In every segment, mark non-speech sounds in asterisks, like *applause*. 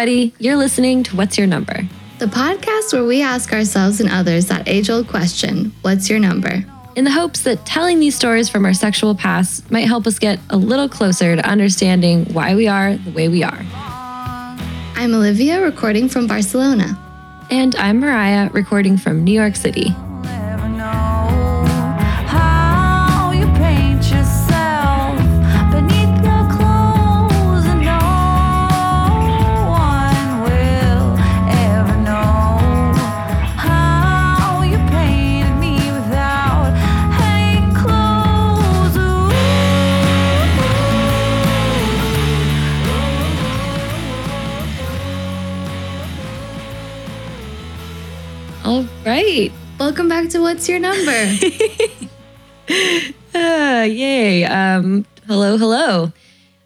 everybody. You're listening to What's Your Number? The podcast where we ask ourselves and others that age old question What's your number? In the hopes that telling these stories from our sexual past might help us get a little closer to understanding why we are the way we are. I'm Olivia, recording from Barcelona. And I'm Mariah, recording from New York City. All right. Welcome back to What's Your Number? Uh, *laughs* yay. Um, hello, hello.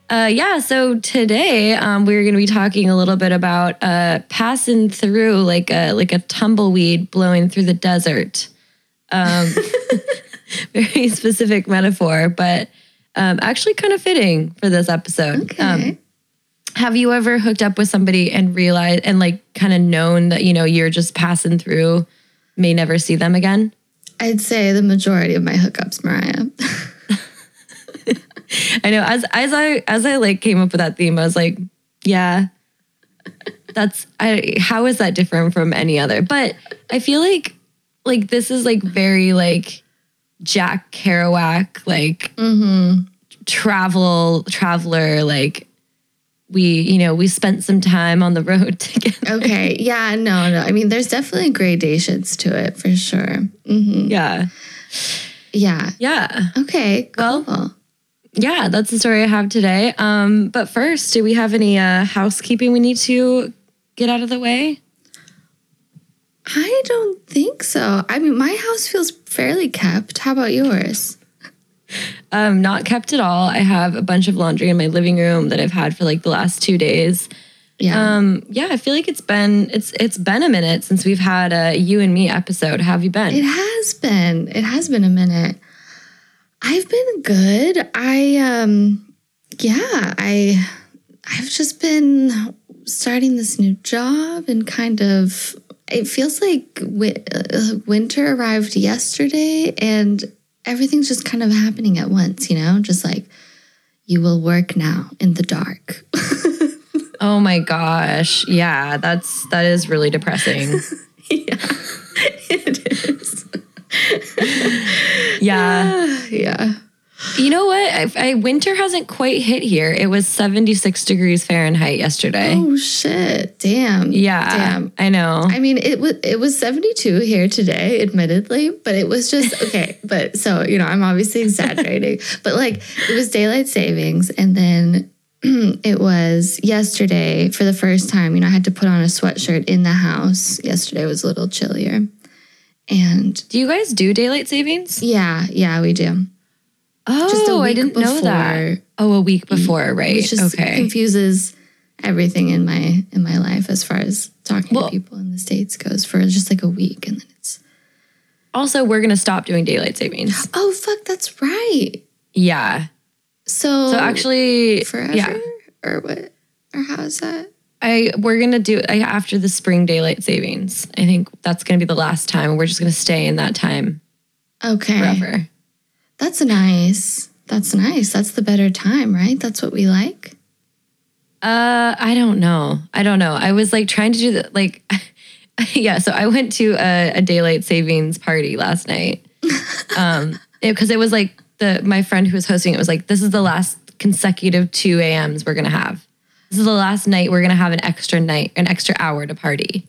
Uh, yeah, so today um, we're going to be talking a little bit about uh, passing through like a like a tumbleweed blowing through the desert. Um, *laughs* very specific metaphor, but um, actually kind of fitting for this episode. Okay. Um, have you ever hooked up with somebody and realized and like kind of known that you know you're just passing through, may never see them again? I'd say the majority of my hookups, Mariah. *laughs* I know as as I as I like came up with that theme, I was like, yeah, that's I how is that different from any other? But I feel like like this is like very like Jack Kerouac, like mm-hmm. travel traveler, like we, you know, we spent some time on the road *laughs* together. okay. Yeah, no, no. I mean, there's definitely gradations to it for sure. hmm Yeah. Yeah. Yeah. Okay. Well- Cool. Yeah, that's the story I have today. Um, but first, do we have any uh housekeeping we need to get out of the way? I don't think so. I mean, my house feels fairly kept. How about yours? Um, not kept at all. I have a bunch of laundry in my living room that I've had for like the last two days. Yeah. Um, yeah, I feel like it's been it's it's been a minute since we've had a you and me episode. How have you been? It has been. It has been a minute. I've been good. I um yeah, I I've just been starting this new job and kind of it feels like uh, winter arrived yesterday and everything's just kind of happening at once, you know? Just like you will work now in the dark. *laughs* oh my gosh, yeah, that's that is really depressing. *laughs* yeah. *laughs* It is. yeah, *sighs* yeah. You know what? I, I winter hasn't quite hit here. It was seventy six degrees Fahrenheit yesterday. Oh shit. Damn. yeah, Damn. I know. I mean, it was it was 72 here today, admittedly, but it was just okay. *laughs* but so, you know, I'm obviously exaggerating, *laughs* but like it was daylight savings and then *clears throat* it was yesterday for the first time, you know, I had to put on a sweatshirt in the house. Yesterday was a little chillier. And do you guys do daylight savings? yeah, yeah, we do. Oh, Just a oh, I didn't know that. Oh, a week mm. before, right? Which just okay. confuses everything in my in my life as far as talking Well- to people in the states goes for just like a week and then it's Also, we're gonna stop doing daylight savings. Oh fuck, that's right. Yeah. So, So actually, forever yeah, or what or how is that? I we're gonna do I, after the spring daylight savings. I think that's gonna be the last time. We're just gonna stay in that time Okay, forever. That's nice. That's nice. That's the better time, right? That's what we like. Uh, I don't know. I don't know. I was like trying to do the like, *laughs* yeah. So I went to a, a daylight savings party last night. *laughs* Um, because it, was like the my friend who was hosting it was like, this is the last consecutive two a.m.s we're gonna have. This is the last night we're gonna have an extra night, an extra hour to party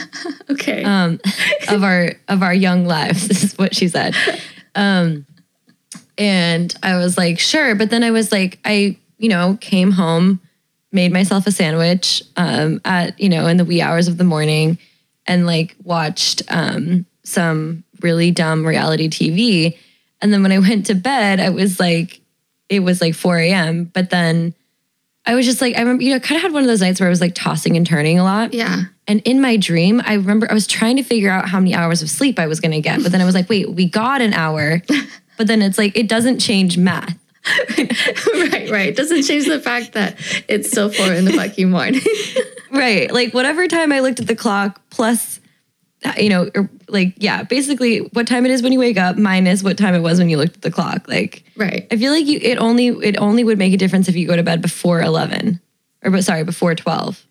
*laughs* Okay. um, of our of our young lives. This is what she said. Um, and I was like, sure. But then I was like, I you know came home, made myself a sandwich um, at you know in the wee hours of the morning, and like watched um, some really dumb reality TV. And then when I went to bed, I was like, it was like 4 a.m. But then I was just like, I remember, you know, kind of had one of those nights where I was like tossing and turning a lot. yeah. And in my dream, I remember I was trying to figure out how many hours of sleep I was going to get. But then I was like, wait, we got an hour. *laughs* But then it's like, it doesn't change math. *laughs* right, right. Doesn't change the fact that it's still four in the fucking morning. *laughs* right. Like whatever time I looked at the clock plus, you know, or like, yeah, basically what time it is when you wake up minus what time it was when you looked at the clock. Like, Right. I feel like you, it only, it only would make a difference if you go to bed before 11 or, but sorry, before 12,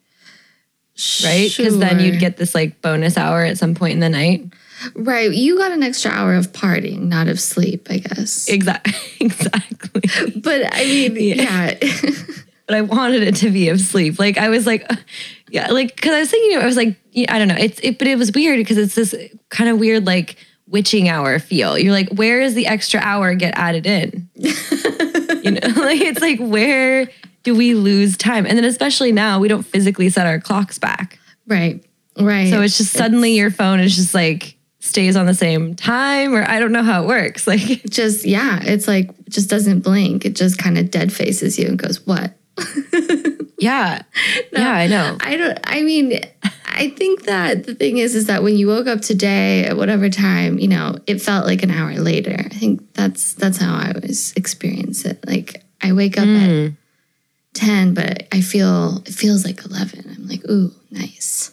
right? Because then you'd get this like bonus hour at some point in the night. Right. You got an extra hour of partying, not of sleep, I guess. Exactly. *laughs* exactly. but I mean, yeah. *laughs* but I wanted it to be of sleep. Like I was like, uh, yeah, like because I was thinking, I was like, I don't know, it's it, but it was weird because it's this kind of weird like witching hour feel. You're like, where is the extra hour get added in? *laughs* you know, like it's like where do we lose time? And then especially now, we don't physically set our clocks back, right. Right. so it's just suddenly your phone is just like stays on the same time, or I don't know how it works. *laughs* Like, just yeah, it's like just doesn't blink. It just kind of dead faces you and goes, "What?" *laughs* yeah, yeah, I know. I don't. I mean, I think that the thing is, is that when you woke up today at whatever time, you know, it felt like an hour later. I think that's that's how I always experience it. Like I wake up Mm. at ten, but I feel it feels like eleven. I'm like, ooh, nice.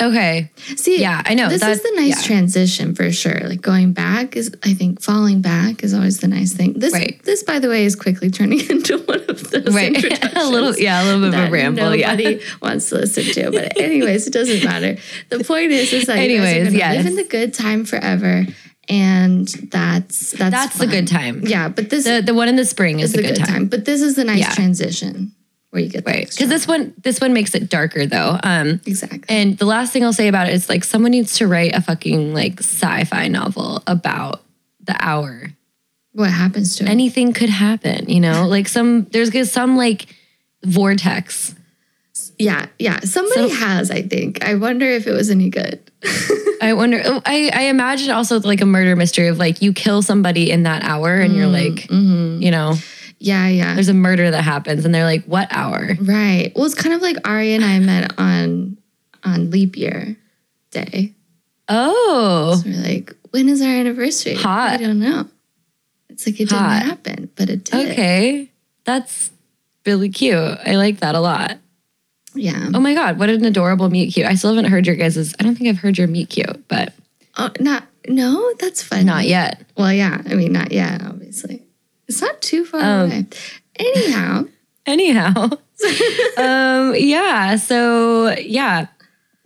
Okay, See, Yeah, I know. This That- is the nice yeah. transition for sure. Like going back is, I think, falling back is always the nice thing. This, Right. this, by the way, is quickly turning *laughs* into one of those right, *laughs* a little, yeah, a little bit of a ramble, yeah. nobody *laughs* wants to listen to. But anyways, it doesn't matter. The point is, is that you guys are Anyways, yes. live in the good time forever, and that's that's That's the good time. Yeah, but this The the one in the spring is is the the good, time. But this is the nice Yeah. transition where you get Right. Because this one this one makes it darker though. Um exactly. and the last thing I'll say about it is like someone needs to write a fucking like sci-fi novel about the hour. what happens to it? Anything could happen, you know? Like some there's some like vortex. Yeah, yeah. Somebody So- has, I think. I wonder if it was any good. *laughs* I wonder oh, I I imagine also like a murder mystery of like you kill somebody in that hour and you're like, you know, Yeah, yeah. there's a murder that happens and they're like, "What hour?" right. Well, it's kind of like Ari and I met on on leap year day. Oh. So we're like, when is our anniversary? Hot. I don't know. It's like it Hot. didn't happen, but it did. Okay. That's really cute. I like that a lot. Yeah. Oh my God, what an adorable meet cute. I still haven't heard your guys's. I don't think I've heard your meet cute, but Oh, not no, that's funny. not yet. Well, yeah. I mean, not yet. Obviously, it's not too far Um, away. Anyhow, *laughs* Anyhow, um, yeah. So yeah,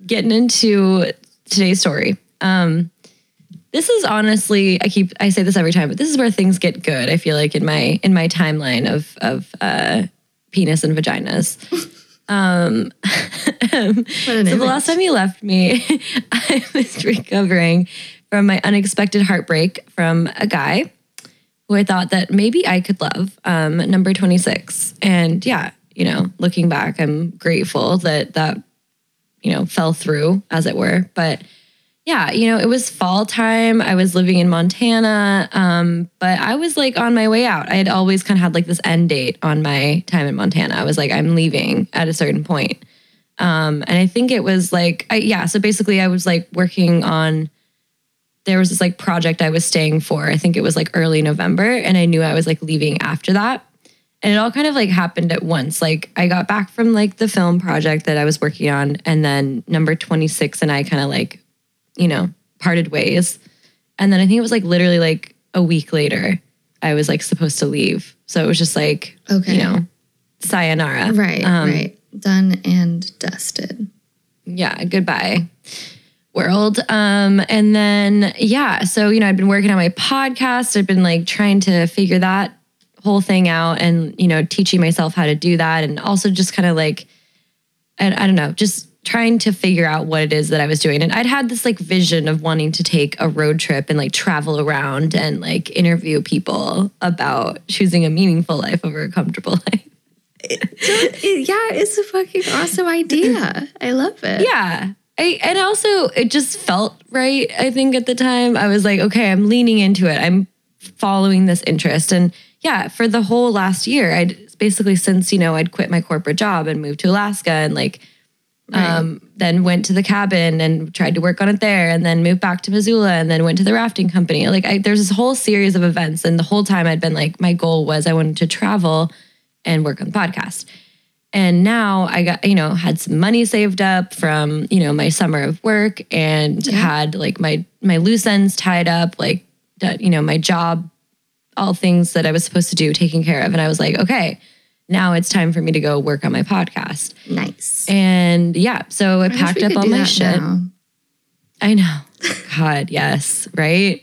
getting into today's story. Um, this is honestly, I keep I say this every time, but this is where things get good. I feel like in my in my timeline of of uh, penis and vaginas. *laughs* Um, *laughs* So the last time you left me, I was recovering from my unexpected heartbreak from a guy who I thought that maybe I could love, um, number 26. And yeah, you know, looking back, I'm grateful that that, you know, fell through, as it were. But yeah, you know, it was fall time. I was living in Montana, um, but I was like on my way out. I had always kind of had like this end date on my time in Montana. I was like, I'm leaving at a certain point. Um, and I think it was like, I, yeah. So basically, I was like working on. There was this like project I was staying for. I think it was like early November, and I knew I was like leaving after that. And it all kind of like happened at once. Like I got back from like the film project that I was working on, and then number twenty six and I kind of like, you know, parted ways. And then I think it was like literally like a week later, I was like supposed to leave. So it was just like, Okay. you know, sayonara. right, Um, right, done and dusted. yeah, goodbye world. Um, and then yeah, so you know, I'd been working on my podcast. I'd been like trying to figure that whole thing out and you know, teaching myself how to do that and also just kind of like I, I don't know, just trying to figure out what it is that I was doing. And I'd had this like vision of wanting to take a road trip and like travel around and like interview people about choosing a meaningful life over a comfortable *laughs* life. It- yeah, it's a fucking awesome idea. I love it. Yeah. I, and also it just felt right i think at the time. I was like okay i'm leaning into it. I'm following this interest. And yeah for the whole last year i'd basically since you know i'd quit my corporate job and moved to alaska and like um, then went to the cabin and tried to work on it there and then moved back to missoula and then went to the rafting company. Like I, there's this whole series of events. And the whole time i'd been like my goal was i wanted to travel and work on the podcast And now I got, you know, had some money saved up from, you know, my summer of work and had like my my loose ends tied up, like that, you know, my job, all things that I was supposed to do, taken care of. And I was like, okay, now it's time for me to go work on my podcast. Nice. And yeah, so I I packed up all my shit. now. I know. God, yes, right?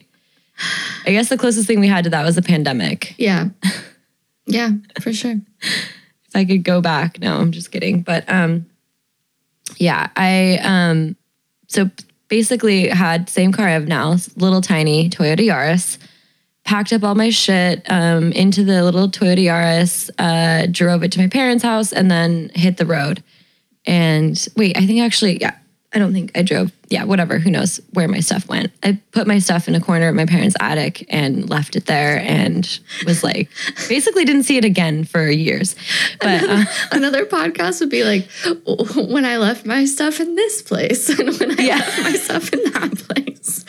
I guess the closest thing we had to that was the pandemic. Yeah. Yeah, for sure. I could go back, no, I'm just kidding. But um yeah, I um so basically had same car I have now, little tiny Toyota Yaris. Packed up all my shit um, into the little Toyota Yaris, uh, drove it to my parents' house, and then hit the road. And wait, I think actually, yeah, I don't think I drove. Yeah, whatever. Who knows where my stuff went? I put my stuff in a corner of my parents' attic and left it there, and was like, *laughs* basically didn't see it again for years. But uh, *laughs* Another podcast would be like when I left my stuff in this place *laughs* and when I Yeah. left my stuff in that place.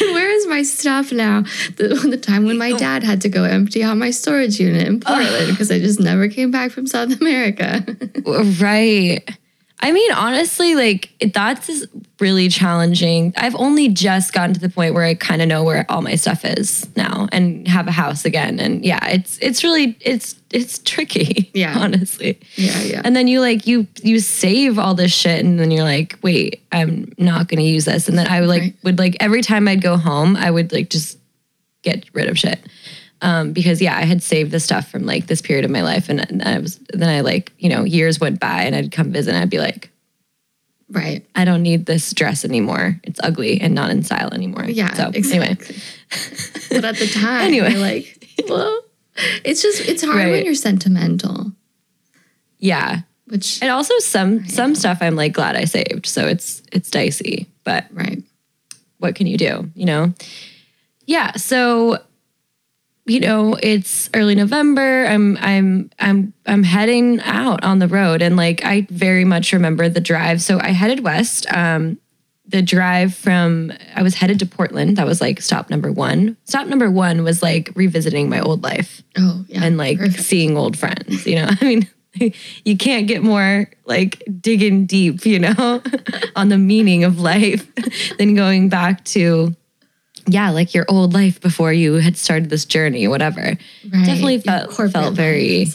and where is my stuff now? The, the time when my dad had to go empty out my storage unit in Portland because I just never came back from South America. Right. I mean, honestly, like that's really challenging. I've only just gotten to the point where I kind of know where all my stuff is now and have a house again. And yeah, it's it's really it's it's tricky. *laughs* Yeah. honestly. yeah, yeah. And then you like you you save all this shit, and then you're like, wait, I'm not gonna use this. And then I would like Right. would like every time I'd go home, I would like just get rid of shit. Um, because yeah, I had saved the stuff from like this period of my life, and, and I was then I like you know years went by, and I'd come visit, and I'd be like, right. I don't need this dress anymore. It's ugly and not in style anymore. Yeah, So exactly. anyway, But at the *laughs* time, Anyway. like, well, it's just, it's hard when you're sentimental, yeah, which, and also some some stuff I'm like glad I saved. So it's it's dicey, but right. what can you do you know yeah so you know it's early november. I'm i'm i'm i'm heading out on the road. And like i very much remember the drive. So i headed west. Um the drive from i was headed to portland. That was like stop number one. Stop number one was like revisiting my old life Oh, yeah. and like Perfect. seeing old friends you know? *laughs* I mean *laughs* you can't get more like digging deep you know *laughs* on the meaning of life than going back to yeah like your old life before you had started this journey whatever. Right. definitely felt felt very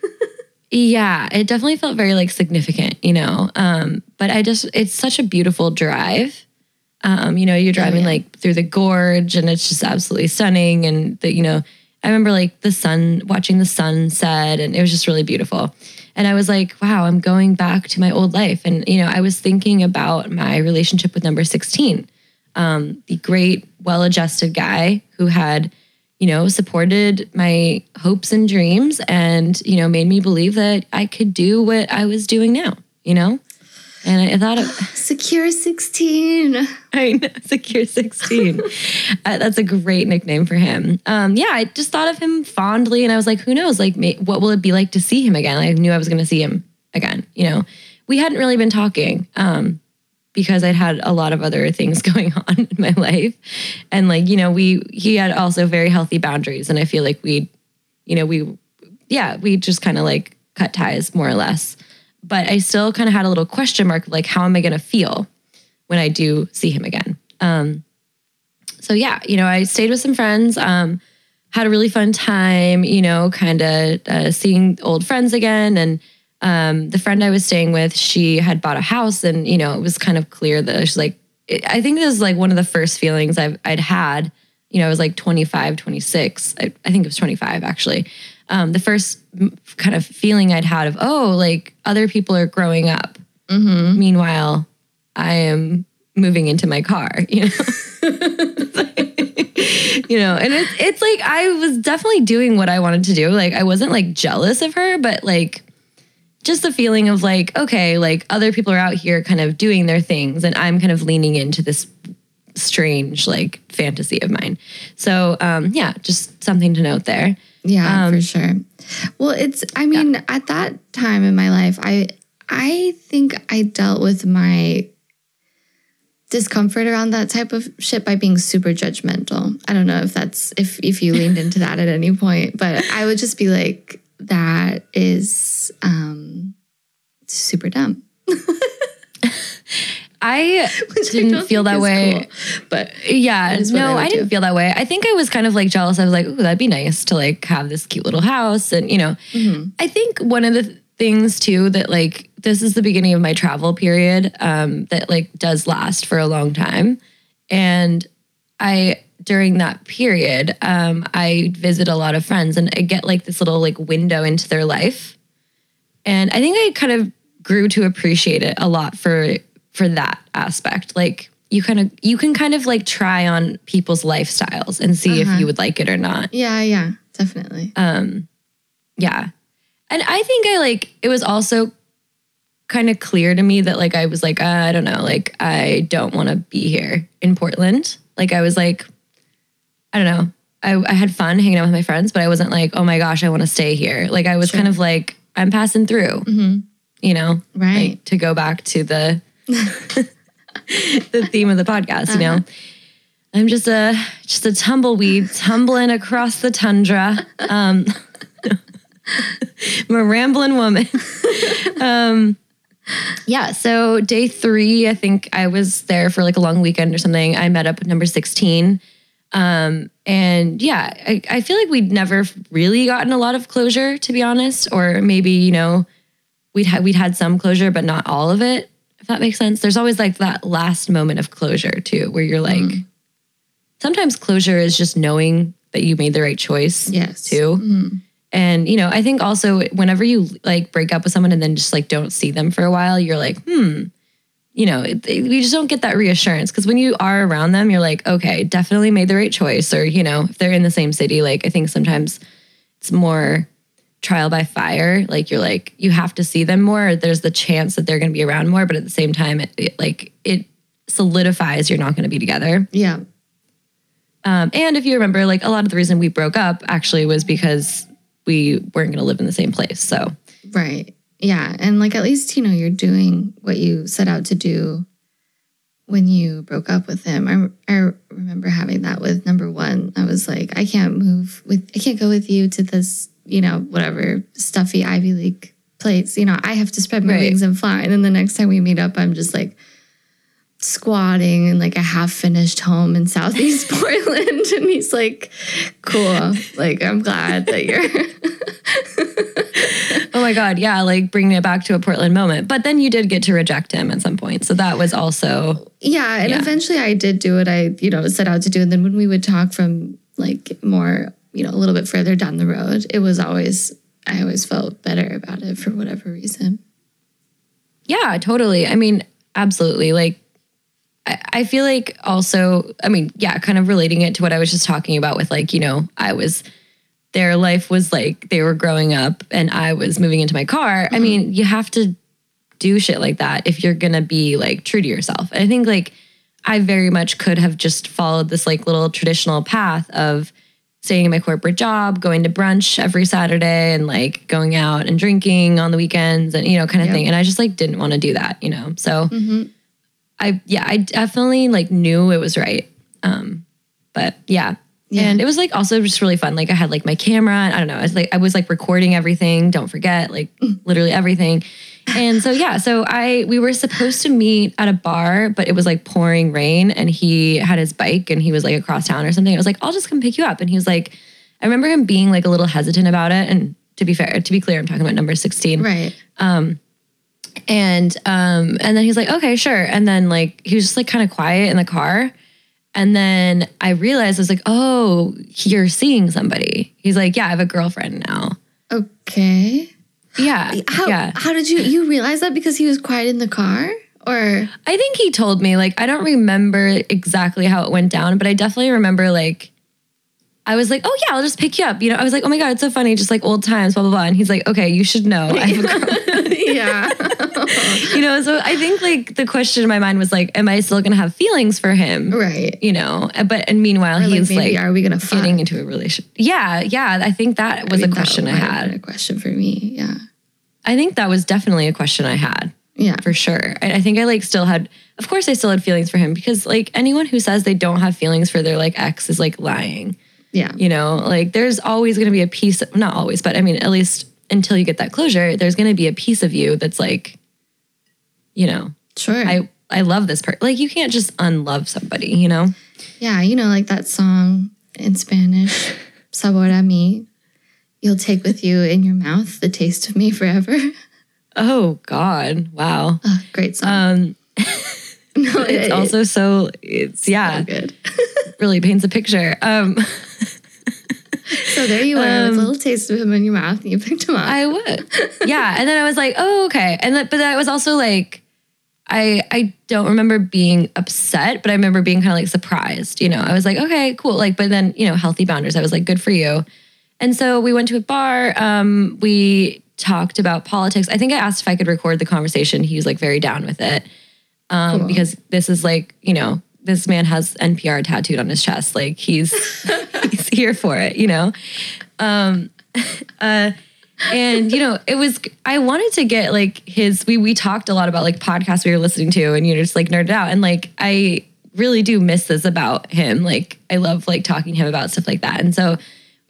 *laughs* yeah it definitely felt very like significant you know? Um but i just it's such a beautiful drive. Um you know you're driving yeah. like through the gorge and it's just absolutely stunning and the you know i remember like the sun watching the sunset and it was just really beautiful. And i was like wow i'm going back to my old life. And you know i was thinking about my relationship with number 16 um the great well-adjusted guy who had you know, supported my hopes and dreams and, you know, made me believe that I could do what I was doing now, you know? And I, I thought, it, *sighs* Secure 16. *laughs* I know, Secure 16. *laughs* uh, that's a great nickname for him. Um, yeah, I just thought of him fondly and I was like, who knows? Like, may, what will it be like to see him again? I knew I was going to see him again, you know? We hadn't really been talking. Um, because I'd had a lot of other things *laughs* going on in my life. And like, you know, we he had also very healthy boundaries and I feel like we you know, we yeah, we just kind of like cut ties more or less. But I still kind of had a little question mark like how am I going to feel when I do see him again? Um so yeah, you know, I stayed with some friends um had a really fun time, you know, kind of uh, seeing old friends again and um, the friend I was staying with, she had bought a house, and you know, it was kind of clear that she's like, it, I think this is like one of the first feelings I've I'd had. You know, I was like 25, 26. I, I think it was 25 actually. Um, the first kind of feeling I'd had of, oh, like other people are growing up. Meanwhile, I am moving into my car. *laughs* You know. you know and it's it's like i was definitely doing what i wanted to do like i wasn't like jealous of her but like just the feeling of like okay like other people are out here kind of doing their things and i'm kind of leaning into this strange like fantasy of mine so um yeah just something to note there Yeah, Um, for sure. Well, it's I mean, at that time in my life, I I think I dealt with my discomfort around that type of shit by being super judgmental. I don't know if that's if if you leaned into that at any point, but I would just be like that is um, super dumb. *laughs* I Which didn't don't feel that way. cool, but Yeah, what I no, I, didn't do. feel that way. I think I was kind of like jealous. I was like, "Ooh, that'd be nice to like have this cute little house." And you know, Mm-hmm. I think one of the things too that like this is the beginning of my travel period um, that like does last for a long time, and I during that period um, I visit a lot of friends and I get like this little like window into their life, and I think I kind of grew to appreciate it a lot for for that aspect. Like you kind of you can kind of like try on people's lifestyles and see if you would like it or not. Yeah, yeah, definitely. Um yeah. And i think i like it was also kind of clear to me that like i was like uh, i don't know like i don't want to be here in portland. Like i was like i don't know. I, I had fun hanging out with my friends but i wasn't like oh my gosh i want to stay here. Like i was kind of like i'm passing through you know? Right. like, to go back to the *laughs* *laughs* the theme of the podcast you know? I'm just a just a tumbleweed tumbling across the tundra um *laughs* i'm a rambling woman. Um yeah so day three i think i was there for like a long weekend or something. I met up with number 16 um and yeah I, I feel like we'd never really gotten a lot of closure to be honest or maybe you know we'd had we'd had some closure, but not all of it. If that makes sense. There's always like that last moment of closure too, where you're like, sometimes closure is just knowing that you made the right choice. Yes. Too. And you know, I think also whenever you like break up with someone and then just like don't see them for a while, you're like, hmm. You know, it, it- we just don't get that reassurance because when you are around them, you're like, okay, definitely made the right choice. Or you know, if they're in the same city, like I think sometimes it's more trial by fire like you're like you have to see them more there's the chance that they're going to be around more but at the same time it, it like it solidifies you're not going to be together Yeah. um, and if you remember like a lot of the reason we broke up actually was because we weren't going to live in the same place so Right. Yeah. And like at least, you know, you're doing what you set out to do when you broke up with him. I, I remember having that with number one. I was like, I can't move with, I can't go with you to this, you know, whatever stuffy Ivy League place. You know, I have to spread my Right. wings and fly. And then the next time we meet up, I'm just like, squatting in like a half finished home in southeast *laughs* Portland and he's like cool like I'm glad that you're *laughs* oh my god yeah like bringing it back to a portland moment but then you did get to reject him at some point so that was also Yeah, and Yeah. eventually I did do what I, you know, set out to do. And then when we would talk from like more, you know, a little bit further down the road, it was always I always felt better about it for whatever reason. Yeah, totally. I mean, absolutely. Like, I, I feel like also, I mean, yeah, kind of relating it to what I was just talking about with like, you know, I was, their life was like they were growing up and I was moving into my car. I mean, you have to do shit like that if you're going to be like true to yourself. I think like I very much could have just followed this like little traditional path of staying in my corporate job, going to brunch every Saturday and like going out and drinking on the weekends and you know kind of Yep. thing. And I just like didn't want to do that, you know. So Mm-hmm. I yeah, I definitely like knew it was right. Um but yeah. Yeah. And it was like also just really fun. Like I had like my camera and I don't know, I was like I was like recording everything, don't forget, like literally everything. And so yeah, so I we were supposed to meet at a bar, but it was like pouring rain and he had his bike and he was like across town or something. I was like, I'll just come pick you up. And he was like, I remember him being like a little hesitant about it. And to be fair, to be clear, I'm talking about number 16 Right. And um and then he's like okay sure and then like he was just like kind of quiet in the car and then i realized i was like oh you're seeing somebody he's like yeah i have a girlfriend now Okay. yeah How yeah how did you you realize that because he was quiet in the car? Or i think he told me like i don't remember exactly how it went down but i definitely remember like I was like, oh yeah, I'll just pick you up. You know, I was like, oh my god, it's so funny, just like old times, blah blah blah. And he's like, okay, you should know. I have a girl. *laughs* yeah. *laughs* you know, so I think like the question in my mind was like, am I still gonna have feelings for him? right. you know but and meanwhile Or like he's maybe like are we gonna fuck? getting into a relationship yeah yeah i think that was I mean, a question i might have been had A question for me. Yeah. i think that was definitely a question i had Yeah. for sure I, I think i like still had of course i still had feelings for him because like anyone who says they don't have feelings for their like ex is like lying Yeah. you know like there's always going to be a piece not always but i mean at least until you get that closure, there's going to be a piece of you that's like, you know, Sure. I I love this part. Like you can't just unlove somebody, you know. yeah, you know, like that song in Spanish, *laughs* Sabor a mí. You'll take with you in your mouth the taste of me forever. Oh God, wow. Oh, great song. Um, *laughs* no, it- *laughs* it's it- also so it's yeah, so good. really paints a picture. Um, So there you were, with a little taste of him in your mouth, and you picked him up. I would. Yeah. And then I was like, oh, okay. And then, but that was also like, I I don't remember being upset, but I remember being kind of like surprised. You know, I was like, okay, cool. Like, but then, you know, healthy boundaries. I was like, good for you. And so we went to a bar. Um, we talked about politics. I think I asked if I could record the conversation. He was like very down with it. Um, Cool. because this is like, you know, this man has NPR tattooed on his chest. Like he's *laughs* he's here for it, you know. Um *laughs* uh and you know, it was I wanted to get like his we we talked a lot about like podcasts we were listening to and you know, just like nerded out. And like I really do miss this about him. Like I love like talking to him about stuff like that. And so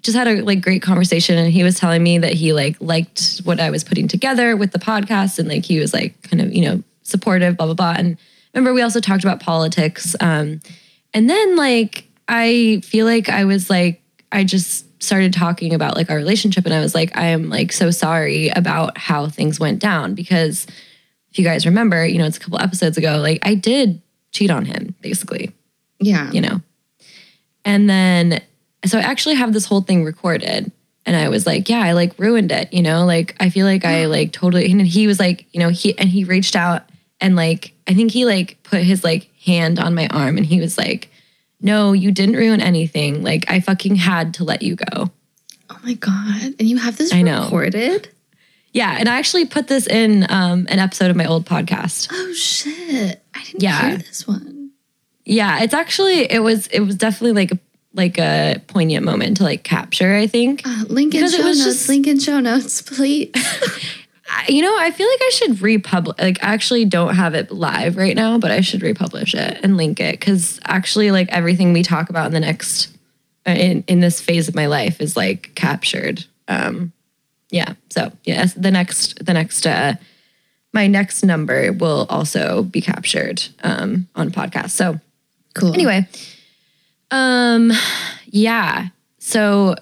just had a like great conversation and he was telling me that he like liked what I was putting together with the podcast and like he was like kind of, you know, supportive, blah blah blah. And remember we also talked about politics. Um and then like I feel like I was like I just started talking about like our relationship and I was like I am like so sorry about how things went down because if you guys remember, you know, it's a couple episodes ago, like I did cheat on him basically yeah. you know. And then, so I actually have this whole thing recorded. And I was like, yeah, I like ruined it, you know? Like, I feel like I *gasps* like totally, and he was like, you know, he, and he reached out and like, I think he like put his like hand on my arm and he was like, no, you didn't ruin anything. Like, I fucking had to let you go. Oh my god! And you have this I know. recorded? Yeah. And I actually put this in um, an episode of my old podcast. Oh shit! I didn't Yeah. hear this one. Yeah. It's actually, it was, it was definitely like, a, like a poignant moment to like capture, I think. Uh, link in show notes. just- link in show notes, please. *laughs* You know, I feel like I should republish. Like, I actually don't have it live right now, but I should republish it and link it because actually, like everything we talk about in the next uh, in in this phase of my life is like captured. Um, yeah. So yes, the next the next uh, my next number will also be captured um, on podcast. So cool. anyway um yeah so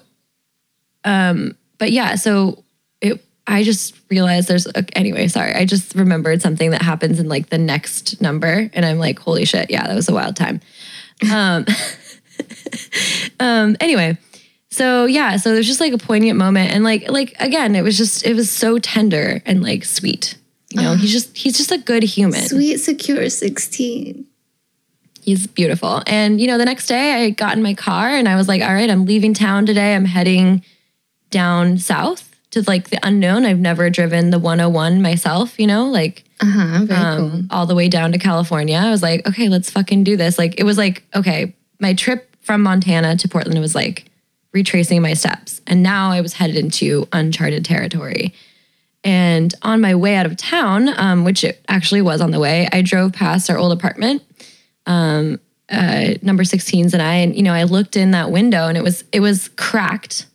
um but yeah so i just realized there's anyway sorry i just remembered something that happens in like the next number and i'm like holy shit yeah that was a wild time um *laughs* um anyway so yeah so there's just like a poignant moment and like like again it was just it was so tender and like sweet you know he's just he's just a good human Sweet secure sixteen. He's beautiful. And, you know, the next day I got in my car and I was like, all right, I'm leaving town today. I'm heading down south to like the unknown. I've never driven the 101 myself, you know, like Uh huh. Very um, cool. all the way down to California. I was like, okay, let's fucking do this. Like, it was like, okay, my trip from Montana to Portland was like retracing my steps. And now I was headed into uncharted territory. And on my way out of town, um, which it actually was on the way, I drove past our old apartment, um, uh, number 16s, and I, and you know, I looked in that window and it was it was cracked,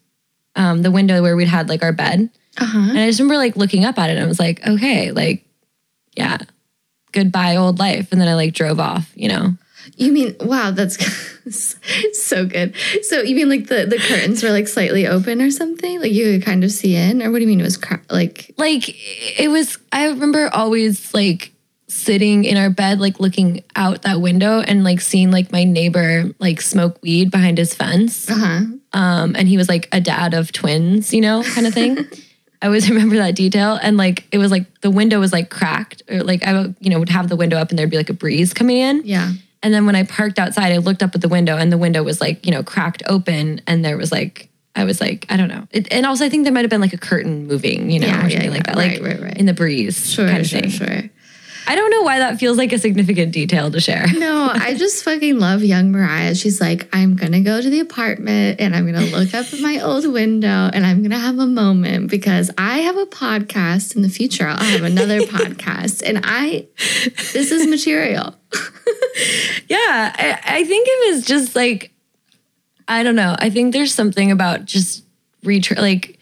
um, the window where we'd had like our bed, Uh huh. and I just remember like looking up at it and I was like, okay, like, yeah, goodbye old life, and then I like drove off, you know. You mean wow? That's *laughs* so good. So you mean like the the curtains were like slightly open or something? Like you could kind of see in, or what do you mean it was like? like it was i remember always like sitting in our bed like looking out that window and like seeing like my neighbor like smoke weed behind his fence Uh huh. Um and he was like a dad of twins you know kind of thing *laughs* i always remember that detail and like it was like the window was like cracked or like i would, you know would have the window up and there'd be like a breeze coming in Yeah. and then when i parked outside i looked up at the window and the window was like you know cracked open and there was like I was like, I don't know. It, and also, I think there might have been like a curtain moving, you know, Yeah, or something yeah, like yeah. that, like Right, right, right. in the breeze, Sure. kind of sure. thing. Sure. I don't know why that feels like a significant detail to share. No, I *laughs* just fucking love young Mariah. She's like, I'm gonna go to the apartment and I'm gonna look up at my old window and I'm gonna have a moment because I have a podcast in the future. I'll have another *laughs* podcast and I, this is material. *laughs* Yeah, I, I think it was just like, I don't know. I think there's something about just retra- like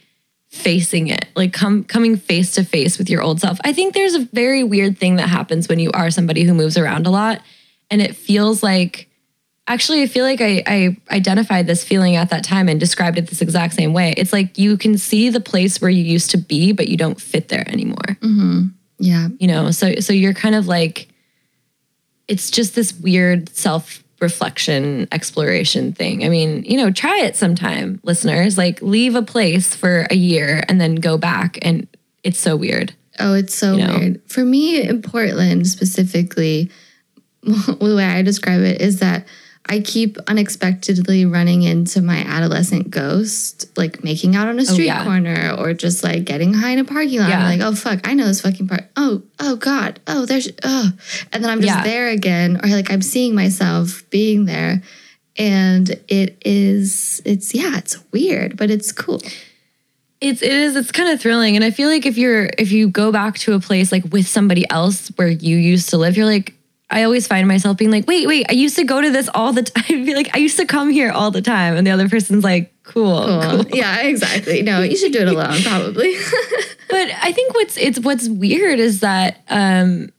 facing it, like come coming face to face with your old self. I think there's a very weird thing that happens when you are somebody who moves around a lot, and it feels like. Actually, I feel like I, I identified this feeling at that time and described it this exact same way. It's like you can see the place where you used to be, but you don't fit there anymore. Mm-hmm. Yeah. You know, so so you're kind of like, it's just this weird self reflection exploration thing. I mean, you know, try it sometime, listeners. Like leave a place for a year and then go back, and it's so weird. Oh, it's so You know? weird. For me in Portland specifically, *laughs* the way I describe it is that I keep unexpectedly running into my adolescent ghost, like making out on a oh, street Oh, yeah. corner or just like getting high in a parking lot. Yeah. I'm like, oh fuck, I know this fucking part. Oh, oh God. Oh, there's oh. And then I'm just Yeah. there again. Or like I'm seeing myself being there. And it is it's yeah, it's weird, but it's cool. It's it is it's kind of thrilling, and I feel like if you're if you go back to a place like with somebody else where you used to live, you're like. I always find myself being like, wait, wait, I used to go to this all the time. *laughs* I'd be like, I used to come here all the time. And the other person's like, cool, Cool. cool. *laughs* Yeah, exactly. No, you should do it alone, probably. *laughs* But I think what's it's what's weird is that um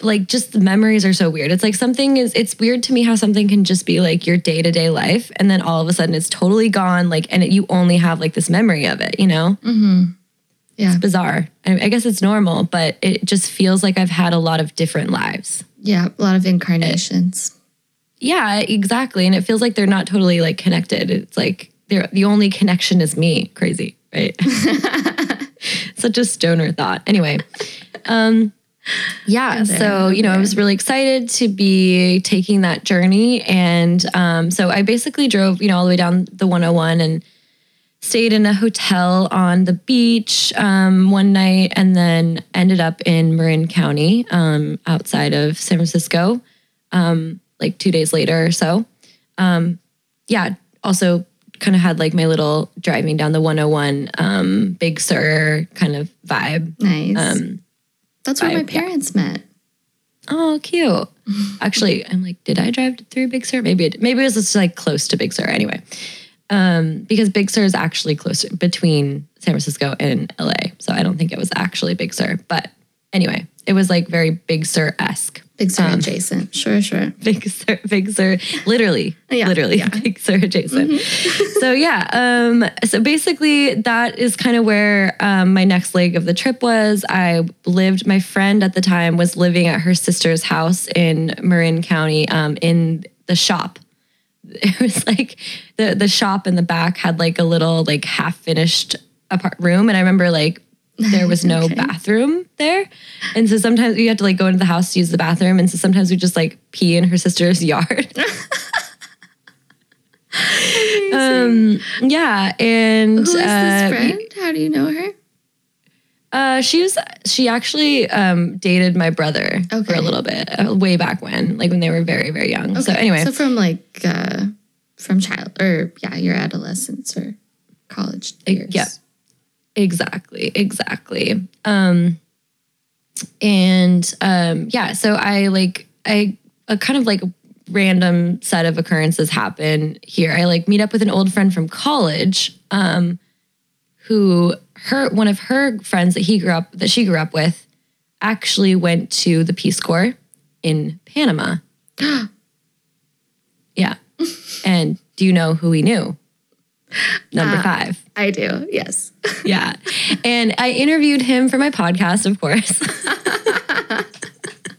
like just the memories are so weird. It's like something is it's weird to me how something can just be like your day-to-day life and then all of a sudden it's totally gone like and it, you only have like this memory of it, you know? Yeah. It's Bizarre. I, I guess it's normal, but it just feels like I've had a lot of different lives. Yeah, a lot of incarnations. Yeah, exactly. And it feels like they're not totally like connected. It's like they're the only connection is me. Crazy, right? *laughs* Such a stoner thought. Anyway. Um yeah, so you know, I was really excited to be taking that journey. And um, so I basically drove, you know, all the way down the 101 and stayed in a hotel on the beach um, one night and then ended up in Marin County um, outside of San Francisco um, like two days later or so. Um, yeah, also kind of had like my little driving down the 101 um, Big Sur kind of vibe. Nice. Um, That's where my vibe, yeah. parents met. Oh, cute. *laughs* Actually, I'm like, did I drive through Big Sur? Maybe it, maybe it was just like close to Big Sur. Anyway, um, because Big Sur is actually closer between San Francisco and LA, so I don't think it was actually Big Sur. But anyway, it was like very Big Sur esque. Big Sur Um, adjacent. Sure, sure. *laughs* Big Sur, Big Sur, literally, Yeah, literally yeah. *laughs* Big Sur adjacent. *laughs* so yeah, um, so basically that is kind of where um, my next leg of the trip was. I lived. My friend at the time was living at her sister's house in Marin County, um, in the shop. *laughs* It was like the the shop in the back had like a little like half finished apart room, and I remember like there was *laughs* no Okay. bathroom there. And so sometimes we had to like go into the house to use the bathroom. And so sometimes we just like pee in her sister's *laughs* yard. um yeah. And Who is this uh, friend? How do you know her? Uh she was she actually um dated my brother for a little bit, uh, way back when, like when they were very, very young. So anyway. So from like uh from child or yeah, your adolescence or college years. yeah. Exactly, exactly. Um and um yeah, so I like I a kind of like random set of occurrences happen here. I like meet up with an old friend from college um who her one of her friends that he grew up that she grew up with actually went to the Peace Corps in Panama. *gasps* yeah. and do you know who he knew? Number Uh, 5 I do, yes. *laughs* yeah. And I interviewed him for my podcast, of course. *laughs*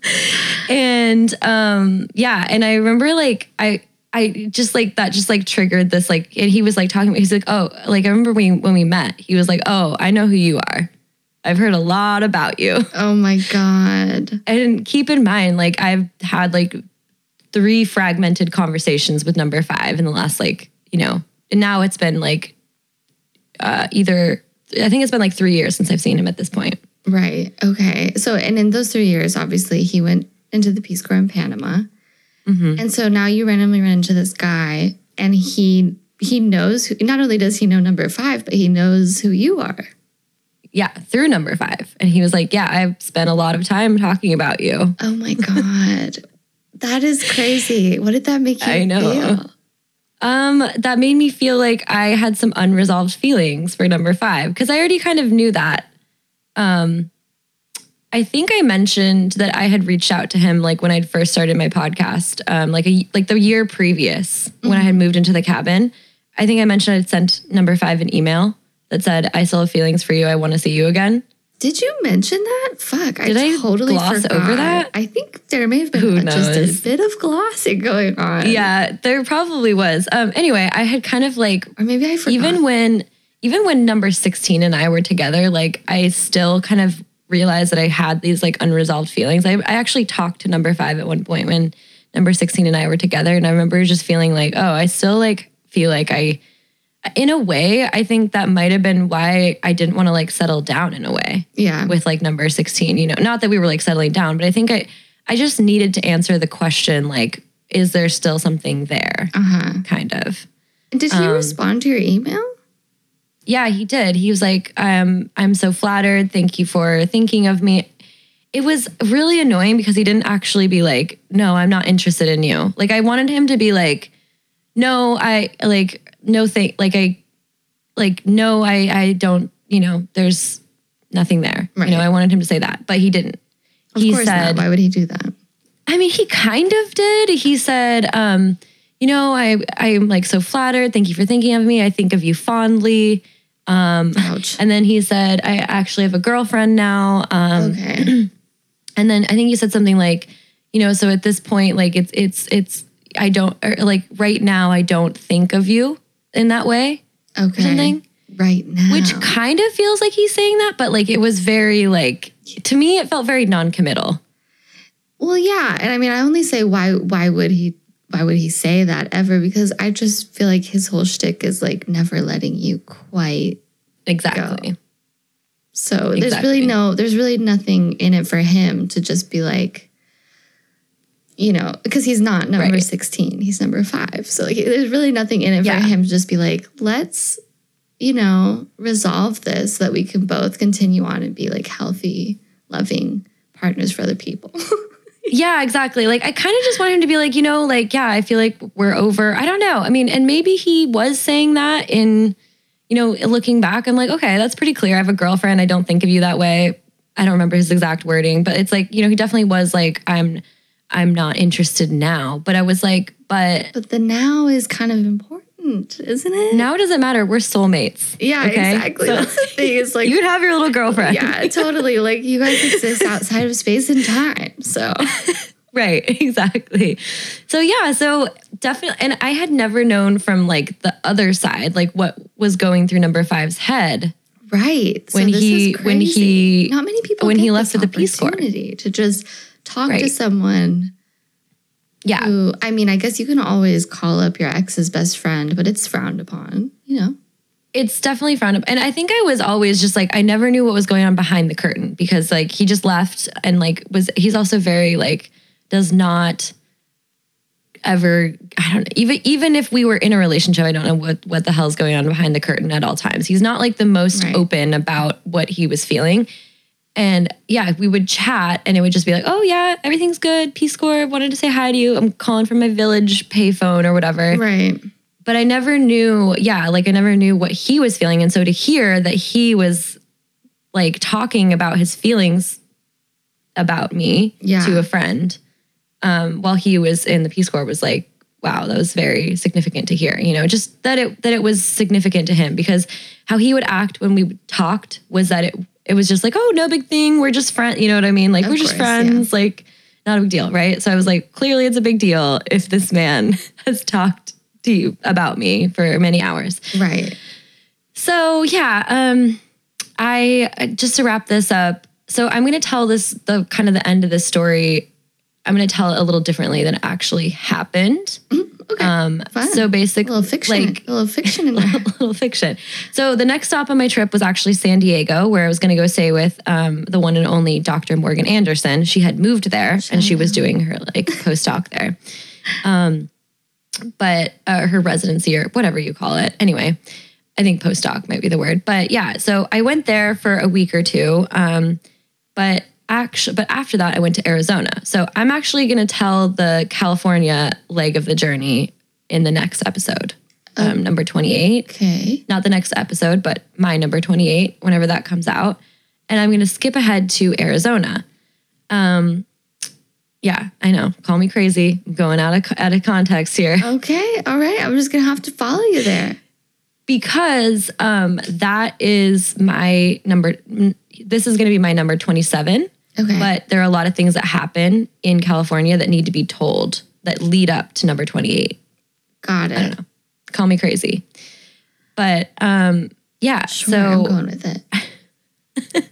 *laughs* and um yeah, and I remember like I I just like that just like triggered this like and he was like talking he's like, "Oh, like I remember when when we met, he was like, "Oh, I know who you are. I've heard a lot about you." Oh my god. And keep in mind like I've had like three fragmented conversations with number 5 in the last like, you know, and now it's been like uh either I think it's been like 3 years since I've seen him at this point. Right. Okay. So and in those three years, obviously he went into the Peace Corps in Panama. Mhm. And so now you randomly run into this guy and he he knows who not only does he know number five, but he knows who you are. Yeah, through number five. And he was like, Yeah, I've spent a lot of time talking about you. Oh my *laughs* God. that is crazy. What did that make you I know. feel? Um, that made me feel like I had some unresolved feelings for number five because I already kind of knew that. Um, I think I mentioned that I had reached out to him like when I'd first started my podcast, um, like a like the year previous when I had moved into the cabin. I think I mentioned I'd sent number five an email that said, "I still have feelings for you. I want to see you again." Did you mention that? Fuck, Did I I totally gloss forgot. over that? I think there may have been just a bit of glossing going on. Yeah, there probably was. Um, anyway, I had kind of like Or maybe I forgot. even when even when number 16 and I were together, like I still kind of realized that I had these like unresolved feelings. I, I actually talked to number five at one point when number 16 and I were together. And I remember just feeling like, oh, I still like feel like I in a way, I think that might have been why I didn't want to like settle down in a way yeah. with like number 16, you know, not that we were like settling down, but I think I I just needed to answer the question like is there still something there? uh-huh. Kind of. Did he Um, respond to your email? Yeah, he did. He was like, um, I'm so flattered. Thank you for thinking of me. It was really annoying because he didn't actually be like, no, I'm not interested in you. Like I wanted him to be like, no, I like no thing like I like no, I I don't, you know, there's nothing there. Right. You know, I wanted him to say that, but he didn't. Of he course said not. Why would he do that? I mean, he kind of did. He said, um, you know, I I'm like so flattered. Thank you for thinking of me. I think of you fondly. Ouch. *laughs* And then he said, I actually have a girlfriend now. Um, okay. *clears throat* and then I think you said something like, you know, so at this point, like it's it's it's I don't or like right now I don't think of you in that way. Okay. something. Right now. Which kind of feels like he's saying that, but like it was very like to me it felt very non-committal. Well, yeah, and I mean, I only say why. Why would he? Why would he say that ever? Because I just feel like his whole shtick is like never letting you quite. Exactly. So there's really no. There's really nothing in it for him to just be like. You know, because he's not number Right. sixteen. He's number five. So like, there's really nothing in it Yeah. for him to just be like, let's, you know, resolve this so that we can both continue on and be like healthy, loving partners for other people. *laughs* Yeah, exactly. Like I kind of just want him to be like, you know, like yeah, I feel like we're over. I don't know. I mean, and maybe he was saying that in, you know, looking back, I'm like, okay, that's pretty clear. I have a girlfriend. I don't think of you that way. I don't remember his exact wording, but it's like, you know, he definitely was like, I'm, I'm not interested now. But I was like, but but the now is kind of important, Hmm, isn't it? now it doesn't matter. We're soulmates. Yeah, Okay? exactly. So- That's the thing. Is *laughs* like, You can have your little girlfriend. yeah, totally. Like you guys exist outside of space and time. So *laughs* Right, exactly. So yeah, so definitely and I had never known from like the other side like what was going through number five's head. right. So When this he- is when he- not many people when he left for the Peace Corps. to just talk to Right. someone Yeah. who. I mean, I guess you can always call up your ex's best friend, but it's frowned upon. You know. It's definitely frowned up. And I think I was always just like I never knew what was going on behind the curtain because like he just left and like was he's also very like does not ever I don't know even even if we were in a relationship I don't know what what the hell's going on behind the curtain at all times. He's not like the most Right. open about what he was feeling. And yeah, we would chat and it would just be like, "Oh yeah, everything's good. Peace Corps wanted to say hi to you. I'm calling from my village payphone or whatever." Right. but I never knew, yeah, like I never knew what he was feeling. And so to hear that he was like talking about his feelings about me Yeah. to a friend um, while he was in the Peace Corps was like, wow, that was very significant to hear. You know, just that it that it was significant to him because how he would act when we talked was that it it was just like, oh, no big thing. We're just friends. You know what I mean? Like Of we're just course, yeah. friends. Like not a big deal, right? So I was like, clearly it's a big deal if this man *laughs* has talked to you about me for many hours. Right. So yeah, um, I just to wrap this up. So I'm going to tell this the kind of the end of this story. I'm going to tell it a little differently than it actually happened. Okay. Um, Fun. so a basically, little fiction. like a little fiction in there. *laughs* a little fiction. So the next stop on my trip was actually San Diego, where I was going to go stay with um, the one and only Dr. Morgan Anderson. She had moved there and she was doing her like postdoc there, um, but uh, her residency or whatever you call it. Anyway, I think postdoc might be the word. But yeah, so I went there for a week or two. Um, but actually, but after that, I went to Arizona. So I'm actually going to tell the California leg of the journey in the next episode, um, number 28. Okay. Not the next episode, but my number 28, whenever that comes out. And I'm going to skip ahead to Arizona. Um, yeah, I know. Call me crazy. I'm going out of, out of context here. *laughs* Okay. All right. I'm just gonna have to follow you there. because um, that is my number. This is going to be my number 27. Okay. But there are a lot of things that happen in California that need to be told that lead up to number 28. Got it. Call me crazy. But um, yeah, Sure, I'm so going with it.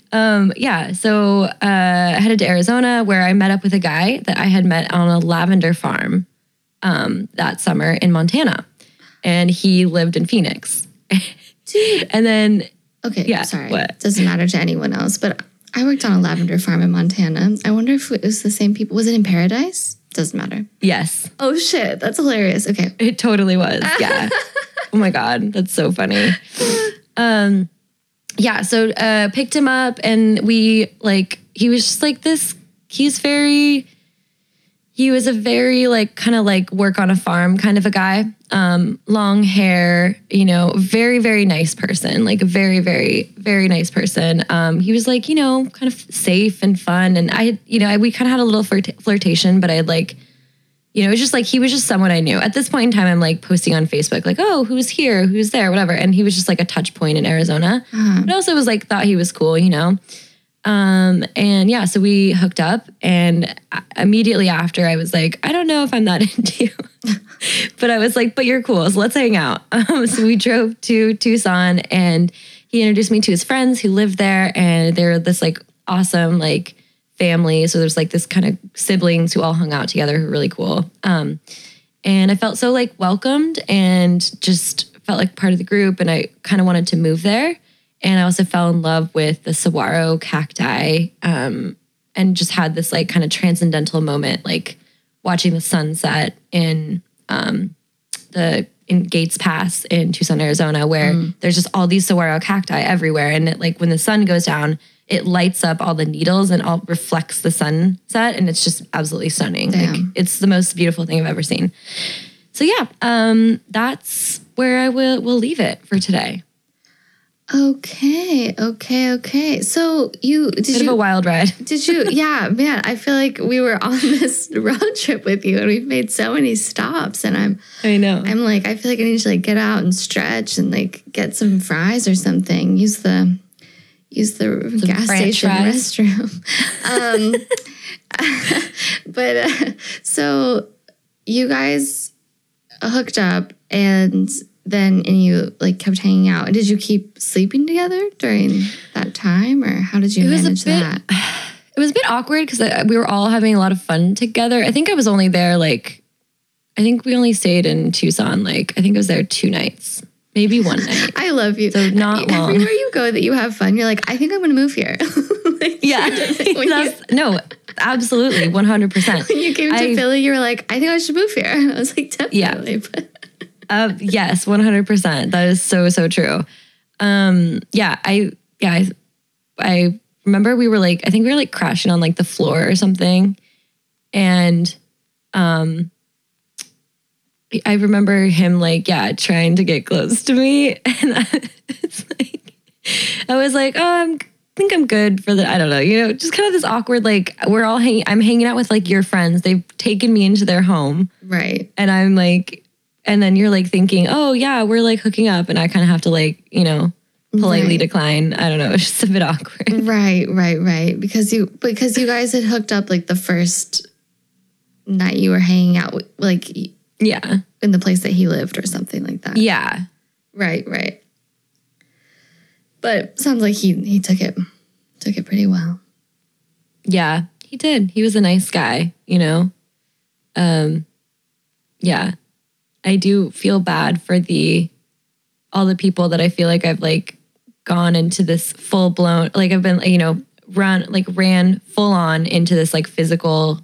*laughs* um, yeah, so uh, I headed to Arizona where I met up with a guy that I had met on a lavender farm um, that summer in Montana, and he lived in Phoenix. *laughs* Dude. and then Okay. Yeah, Sorry. what? Doesn't matter to anyone else, but I worked on a lavender farm in Montana. I wonder if it was the same people. Was it in Paradise? Doesn't matter. yes, Oh shit, that's hilarious. Okay. It totally was. *laughs* Yeah. oh my God. That's so funny. Um, yeah. So, uh, picked him up and we like, he was just like this, he's very, he was a very like kind of like work on a farm kind of a guy. Um, long hair, you know, very, very nice person, like a very, very, very nice person. Um, he was like, you know, kind of safe and fun. And I, you know, I, we kind of had a little flirt- flirtation, but I had like, you know, it was just like he was just someone I knew. At this point in time, I'm like posting on Facebook, like, oh, who's here, who's there, whatever. And he was just like a touch point in Arizona. But also was like, thought he was cool, you know. Um, and yeah, so we hooked up, and immediately after, I was like, I don't know if I'm that *laughs* into you, but I was like, but you're cool, so let's hang out. *laughs* Um, so we drove to Tucson, and he introduced me to his friends who lived there, and they're this like awesome like family. So there's like this kind of siblings who all hung out together who were really cool. Um, and I felt so like welcomed and just felt like part of the group. And I kind of wanted to move there. And I also fell in love with the saguaro cacti um, and just had this like kind of transcendental moment, like watching the sunset in um, the in Gates Pass in Tucson, Arizona, where there's just all these saguaro cacti everywhere. And it, like when the sun goes down, it lights up all the needles and all reflects the sunset, and it's just absolutely stunning. Like it's the most beautiful thing I've ever seen. So yeah, um, that's where I will will leave it for today. Okay. Okay. Okay. So you did Bit of a wild ride. *laughs* did you yeah man I feel like we were on *laughs* this road trip with you and we've made so many stops and I'm I know. I'm like I feel like I need to like get out and stretch and like get some fries or something use the use the gas station fries. restroom *laughs* um but uh, so you guys hooked up and then and you like kept hanging out did you keep sleeping together during that time or how did you It was a manage bit- that *sighs* it was a bit awkward because we were all having a lot of fun together. I think I was only there like, I think we only stayed in Tucson. Like, I think I was there two nights, maybe *laughs* one night. I love you. So not long. Everywhere you go that you have fun, you're like, I think I'm going to move here. *laughs* Like, Yeah, *laughs* you, no, absolutely, one hundred percent. when you came to I- Philly, you were like, I think I should move here. And I was like, Yeah. definitely. But Uh, yes, one hundred percent. That is so so true. Um, yeah, I yeah I, I remember we were like I think we were like crashing on like the floor or something, and um, I remember him like yeah trying to get close to me, *laughs* and I, it's like I was like oh I'm. I think I'm good for the I don't know you know just kind of this awkward like we're all hanging I'm hanging out with like your friends they've taken me into their home right. and I'm like, and then you're like thinking, oh yeah, we're like hooking up, and I kind of have to like, you know, politely Right. decline. I don't know, *laughs* it's just a bit awkward. Right, right, right. Because you because you guys had hooked up like the first night you were hanging out with, like Yeah, in the place that he lived or something like that. yeah, Right, right. But sounds like he he took it took it pretty well. yeah. He did. He was a nice guy, you know. Um, yeah, I do feel bad for the all the people that I feel like I've like gone into this full blown like I've been you know run like ran full on into this like physical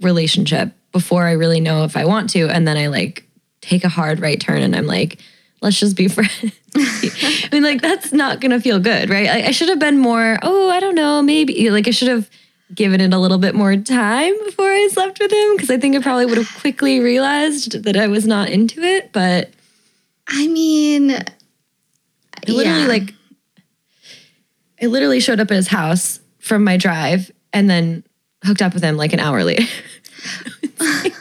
relationship before I really know if I want to and then I like take a hard right turn and I'm like let's just be *laughs* friends. I mean like that's not going to feel good, right? I, I should have been more oh, I don't know, maybe like I should have given it a little bit more time before I slept with him because I think I probably would have quickly realized that I was not into it. But I mean, I literally yeah. like I literally showed up at his house from my drive and then hooked up with him like an hour later. *laughs*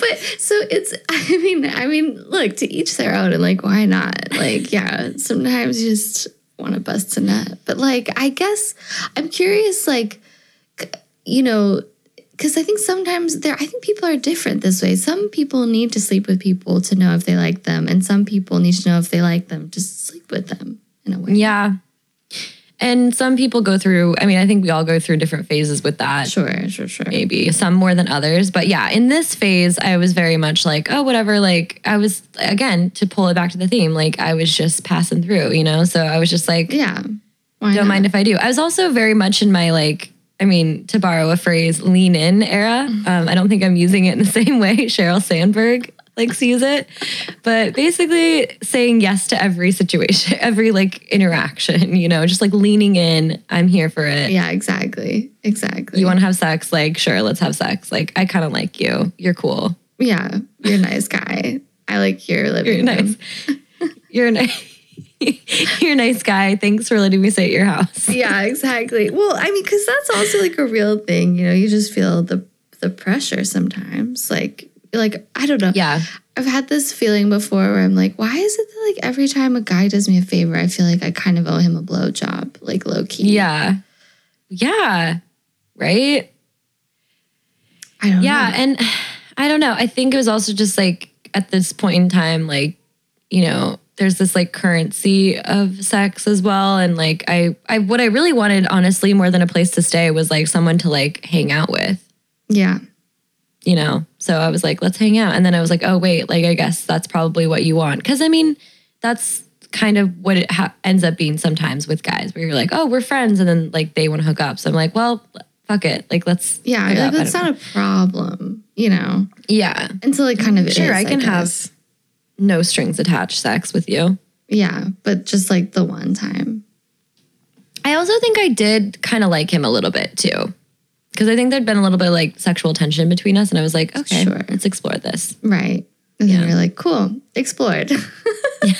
But so it's I mean I mean look to each their own and like why not like yeah sometimes you just want to bust a nut. But like I guess I'm curious like you know because I think sometimes there I think people are different this way. Some people need to sleep with people to know if they like them and some people need to know if they like them to sleep with them in a way. Yeah. And some people go through, I mean, I think we all go through different phases with that. sure sure sure maybe some more than others. But yeah, in this phase, I was very much like, oh, whatever. Like, I was, again, to pull it back to the theme, like, I was just passing through, you know? So I was just like, yeah don't not? mind if I do. I was also very much in my, like, I mean, to borrow a phrase, lean in era. Um, I don't think I'm using it in the *laughs* same way Sheryl Sandberg likes to use it. But basically saying yes to every situation, *laughs* every like interaction, you know, just like leaning in, I'm here for it. yeah exactly exactly You want to have sex? Like, sure, let's have sex. Like, I kind of like you. You're cool. yeah you're a nice guy I like your living You're room. nice. *laughs* You're nice. *laughs* You're a nice guy. Thanks for letting me stay at your house. yeah, exactly. Well, I mean, because that's also like a real thing. You know, you just feel the the pressure sometimes. Like, like I don't know. Yeah. I've had this feeling before where I'm like, why is it that like every time a guy does me a favor, I feel like I kind of owe him a blowjob, like low key. Yeah. Yeah. Right. I don't Yeah. know. And I don't know. I think it was also just like at this point in time, like, you know, there's this like currency of sex as well. And like I I what I really wanted, honestly, more than a place to stay was like someone to like hang out with. Yeah. you know so i was like let's hang out and then i was like oh wait like i guess that's probably what you want because i mean that's kind of what it ha- ends up being sometimes with guys where you're like oh we're friends and then like they want to hook up so i'm like well fuck it like let's Yeah. Like, that's not a problem, you know, know. yeah until it kind of Sure, is, I can have- no strings attached sex with you Yeah. But just like the one time. i also think i did kind of like him a little bit too because i think there'd been a little bit of like sexual tension between us and i was like okay Sure. let's explore this Right. And then Yeah. you're like, cool, explored. yeah. *laughs*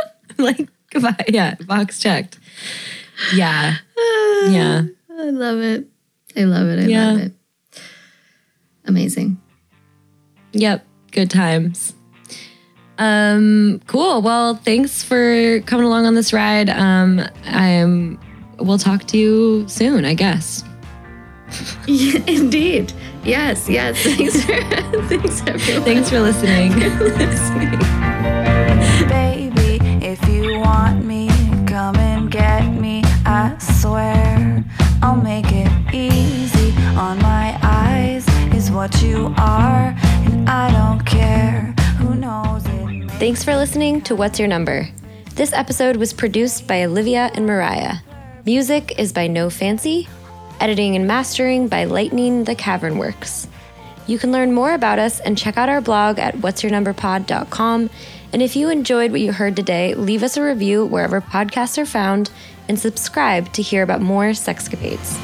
*laughs* like goodbye yeah box checked yeah *sighs* yeah I love it. I love it. I Yeah. love it. Amazing. Yep, good times. Um, cool. Well, thanks for coming along on this ride. Um, I'm. We'll talk to you soon, I guess. Yeah, *laughs* indeed. Yes, yes. *laughs* Thanks for thanks everyone. Thanks for listening. *laughs* listening. Baby, if you want me, come and get me. I swear I'll make it easy. On my eyes is what you are, and I don't care who knows it. Thanks for listening to What's Your Number. This episode was produced by Olivia and Mariah. Music is by No Fancy. Editing and mastering by Lightning the Cavern Works. You can learn more about us and check out our blog at what'syournumberpod.com. And if you enjoyed what you heard today, leave us a review wherever podcasts are found and subscribe to hear about more sexcapades.